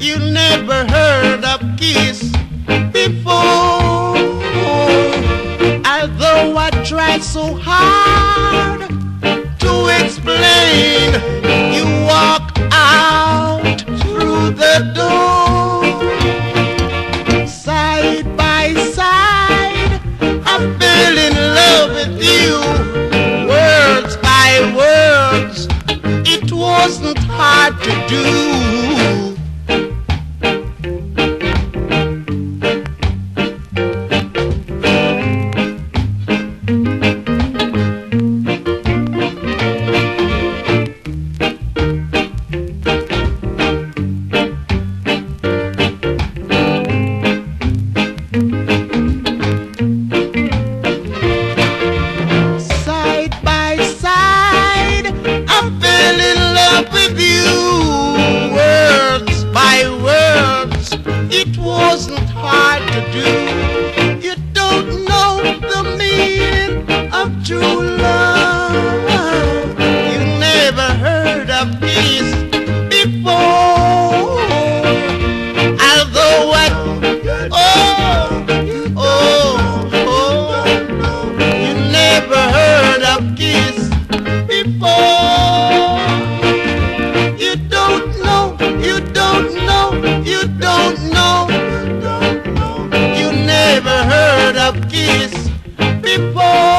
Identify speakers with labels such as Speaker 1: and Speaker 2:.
Speaker 1: You never heard of kiss before. Although I tried so hard to explain, you walk out through the door. Side by side, I fell in love with you. Words by words, it wasn't hard to do. before.